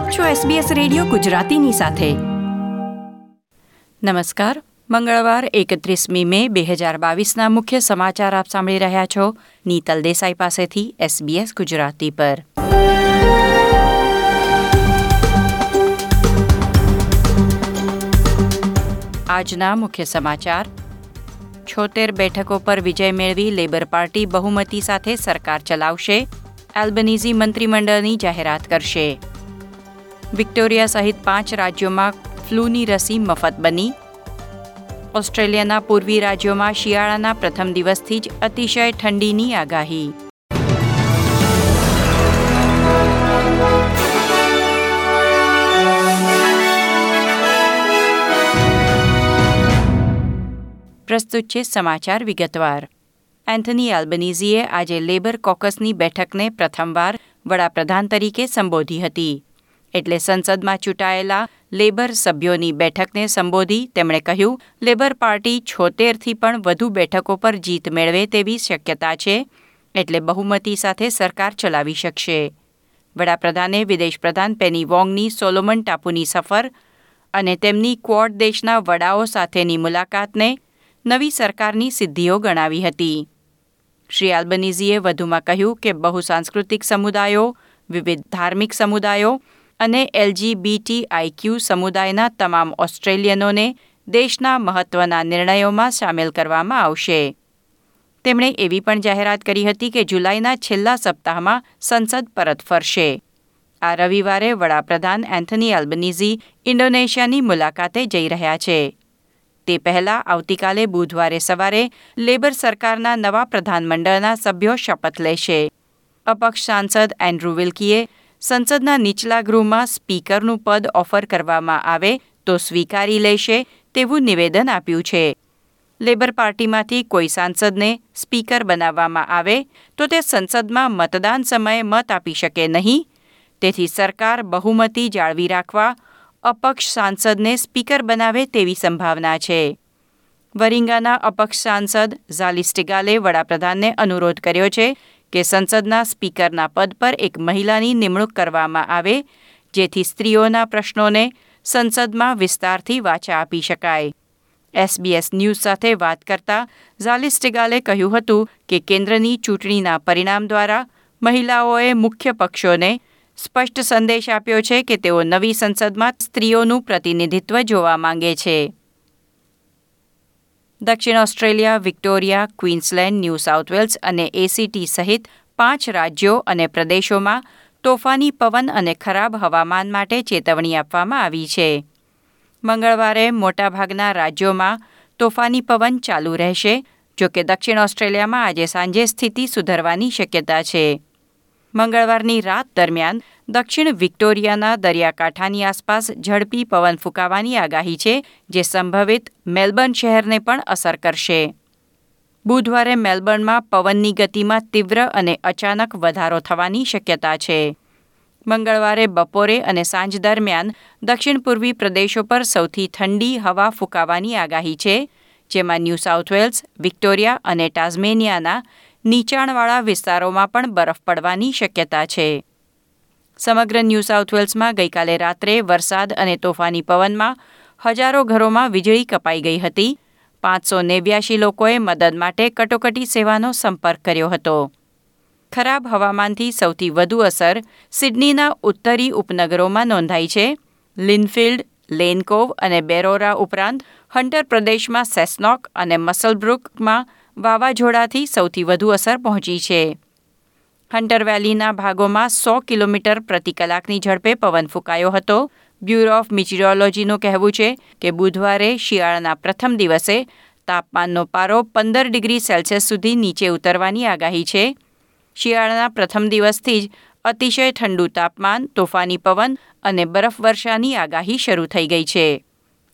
આપ છો SBS radio ગુજરાતીની સાથે. નમસ્કાર. મંગળવાર એકત્રીસમી મે બે હજાર બાવીસના મુખ્ય સમાચાર આપ સાંભળી રહ્યા છો. નીતલ દેસાઈ પાસેથી SBS ગુજરાતી પર. આજના મુખ્ય સમાચાર. છોતેર બેઠકો પર વિજય મેળવી લેબર પાર્ટી બહુમતી સાથે સરકાર ચલાવશે. એલ્બનીઝી મંત્રીમંડળની જાહેરાત કરશે. વિક્ટોરિયા સહિત પાંચ રાજ્યોમાં ફ્લૂની રસી મફત બની. ઓસ્ટ્રેલિયાના પૂર્વી રાજ્યોમાં શિયાળાના પ્રથમ દિવસથી જ અતિશય ઠંડીની આગાહી. પ્રસ્તુત છે સમાચાર વિગતવાર. એન્થની એલ્બનીઝીએ આજે લેબર કોકસની બેઠકને પ્રથમવાર વડાપ્રધાન તરીકે સંબોધી હતી. એટલે સંસદમાં ચૂંટાયેલા લેબર સભ્યોની બેઠકને સંબોધી તેમણે કહ્યું, લેબર પાર્ટી છોતેરથી પણ વધુ બેઠકો પર જીત મેળવે તેવી શક્યતા છે, એટલે બહુમતી સાથે સરકાર ચલાવી શકશે. વડાપ્રધાને વિદેશ પ્રધાન પેની વોંગની સોલોમન ટાપુની સફર અને તેમની ક્વોડ દેશના વડાઓ સાથેની મુલાકાતને નવી સરકારની સિદ્ધિઓ ગણાવી હતી. શ્રી આલ્બનીઝીએ વધુમાં કહ્યું કે બહુસાંસ્કૃતિક સમુદાયો, વિવિધ ધાર્મિક સમુદાયો અને એલજીબીટીઆઈક્યુ સમુદાયના તમામ ઓસ્ટ્રેલિયનોને દેશના મહત્વના નિર્ણયોમાં સામેલ કરવામાં આવશે. તેમણે એવી પણ જાહેરાત કરી હતી કે જુલાઈના છેલ્લા સપ્તાહમાં સંસદ પરત ફરશે. આ રવિવારે વડાપ્રધાન એન્થની એલ્બનીઝી ઇન્ડોનેશિયાની મુલાકાતે જઈ રહ્યા છે. તે પહેલાં આવતીકાલે બુધવારે સવારે લેબર સરકારના નવા પ્રધાનમંડળના સભ્યો શપથ લેશે. અપક્ષ સાંસદ એન્ડ્રુ વિલ્કીએ સંસદના નીચલા ગૃહમાં સ્પીકરનું પદ ઓફર કરવામાં આવે તો સ્વીકારી લેશે તેવું નિવેદન આપ્યું છે. લેબર પાર્ટીમાંથી કોઈ સાંસદને સ્પીકર બનાવવામાં આવે તો તે સંસદમાં મતદાન સમયે મત આપી શકે નહીં. તેથી સરકાર બહુમતી જાળવી રાખવા અપક્ષ સાંસદને સ્પીકર બનાવે તેવી સંભાવના છે. વરિંગાના અપક્ષ સાંસદ ઝાલિસ્ટિગાલે વડાપ્રધાનને અનુરોધ કર્યો છે કે સંસદના સ્પીકરના પદ પર એક મહિલાની નિમણૂક કરવામાં આવે, જેથી સ્ત્રીઓના પ્રશ્નોને સંસદમાં વિસ્તારથી વાચા આપી શકાય. એસબીએસ ન્યૂઝ સાથે વાત કરતા ઝાલિસ્ટિગાલે કહ્યું હતું કે કેન્દ્રની ચૂંટણીના પરિણામ દ્વારા મહિલાઓએ મુખ્ય પક્ષોને સ્પષ્ટ સંદેશ આપ્યો છે કે તેઓ નવી સંસદમાં સ્ત્રીઓનું પ્રતિનિધિત્વ જોવા માંગે છે. દક્ષિણ Australia, Victoria, Queensland, New South Wales અને એસીટી સહિત પાંચ રાજ્યો અને પ્રદેશોમાં તોફાની પવન અને ખરાબ હવામાન માટે ચેતવણી આપવામાં આવી છે. મંગળવારે મોટાભાગના રાજ્યોમાં તોફાની પવન ચાલુ રહેશે, જો કે દક્ષિણ ઓસ્ટ્રેલિયામાં આજે સાંજે સ્થિતિ સુધરવાની શક્યતા છે. મંગળવારની રાત દરમિયાન દક્ષિણ વિક્ટોરિયાના દરિયાકાંઠાની આસપાસ ઝડપી પવન ફૂંકાવાની આગાહી છે, જે સંભવિત મેલબર્ન શહેરને પણ અસર કરશે. બુધવારે મેલબર્નમાં પવનની ગતિમાં તીવ્ર અને અચાનક વધારો થવાની શક્યતા છે. મંગળવારે બપોરે અને સાંજ દરમિયાન દક્ષિણ પૂર્વી પ્રદેશો પર સૌથી ઠંડી હવા ફૂંકાવાની આગાહી છે, જેમાં ન્યૂ સાઉથ વેલ્સ, વિક્ટોરિયા અને ટાઝમેનિયાના નીચાણવાળા વિસ્તારોમાં પણ બરફ પડવાની શક્યતા છે. સમગ્ર ન્યૂ સાઉથ વેલ્સમાં ગઈકાલે રાત્રે વરસાદ અને તોફાની પવનમાં હજારો ઘરોમાં વીજળી કપાઈ ગઈ હતી. પાંચસો નેવ્યાશી લોકોએ મદદ માટે કટોકટી સેવાનો સંપર્ક કર્યો હતો. ખરાબ હવામાનથી સૌથી વધુ અસર સિડનીના ઉત્તરી ઉપનગરોમાં નોંધાઈ છે. લિનફિલ્ડ, લેનકોવ અને બેરોરા ઉપરાંત હન્ટર પ્રદેશમાં સેસ્નોક અને મસલબ્રુકમાં વાવાઝોડાથી સૌથી વધુ અસર પહોંચી છે. હન્ટર વેલીના ભાગોમાં સો કિલોમીટર પ્રતિ કલાકની ઝડપે પવન ફૂંકાયો હતો. બ્યુરો ઓફ મિચિરોલોજીનું કહેવું છે કે બુધવારે શિયાળાના પ્રથમ દિવસે તાપમાનનો પારો પંદર ડિગ્રી સેલ્સિયસ સુધી નીચે ઉતરવાની આગાહી છે. શિયાળાના પ્રથમ દિવસથી જ અતિશય ઠંડુ તાપમાન, તોફાની પવન અને બરફવર્ષાની આગાહી શરૂ થઈ ગઈ છે.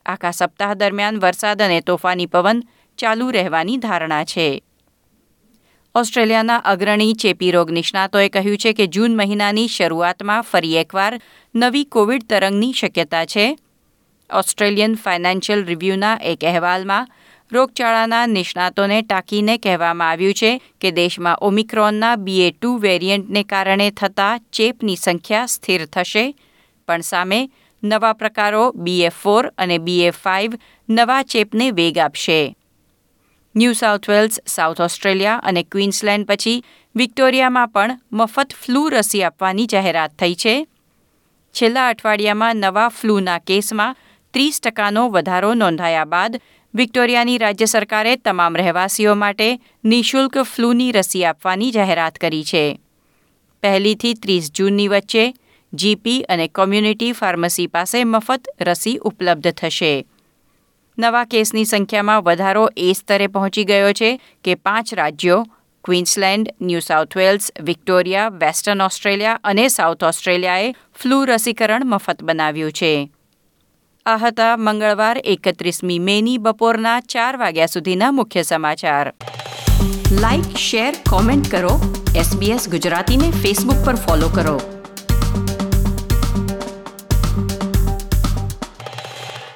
આખા સપ્તાહ દરમિયાન વરસાદ અને તોફાની પવન ચાલુ રહેવાની ધારણા છે. ઓસ્ટ્રેલિયાના અગ્રણી ચેપી રોગ નિષ્ણાતોએ કહ્યું છે કે જૂન મહિનાની શરૂઆતમાં ફરી એકવાર નવી કોવિડ તરંગની શક્યતા છે. ઓસ્ટ્રેલિયન ફાઇનાન્શિયલ રિવ્યૂના એક અહેવાલમાં રોગચાળાના નિષ્ણાતોને ટાંકીને કહેવામાં આવ્યું છે કે દેશમાં ઓમિક્રોનના બીએ ટુ વેરિયન્ટને કારણે થતા ચેપની સંખ્યા સ્થિર થશે. પણ સામે નવા પ્રકારો બીએ ફોર અને બીએ ફાઇવ નવા ચેપને વેગ આપશે. New South Wales, South Australia અને ક્વીન્સલેન્ડ પછી વિક્ટોરિયામાં પણ મફત ફ્લૂ રસી આપવાની જાહેરાત થઈ છે. છેલ્લા અઠવાડિયામાં નવા ફ્લૂના કેસમાં ત્રીસ ટકાનો વધારો નોંધાયા બાદ વિક્ટોરિયાની રાજ્ય સરકારે તમામ રહેવાસીઓ માટે નિઃશુલ્ક ફ્લૂની રસી આપવાની જાહેરાત કરી છે. પહેલીથી ત્રીસ જૂનની વચ્ચે જીપી અને કોમ્યુનિટી ફાર્મસી પાસે મફત રસી ઉપલબ્ધ થશે. નવા કેસની સંખ્યામાં વધારો એ સ્તરે પહોંચી ગયો છે કે પાંચ રાજ્યો, Queensland, New South Wales, Victoria, Western Australia અને સાઉથ ઓસ્ટ્રેલિયાએ ફ્લૂ રસીકરણ મફત બનાવ્યું છે. આ હતા મંગળવાર એકત્રીસમી મેની બપોરના ચાર વાગ્યા સુધીના મુખ્ય સમાચાર. લાઇક શેર કોમેન્ટ કરો. એસબીએસ ગુજરાતીને ફેસબુક પર ફોલો કરો.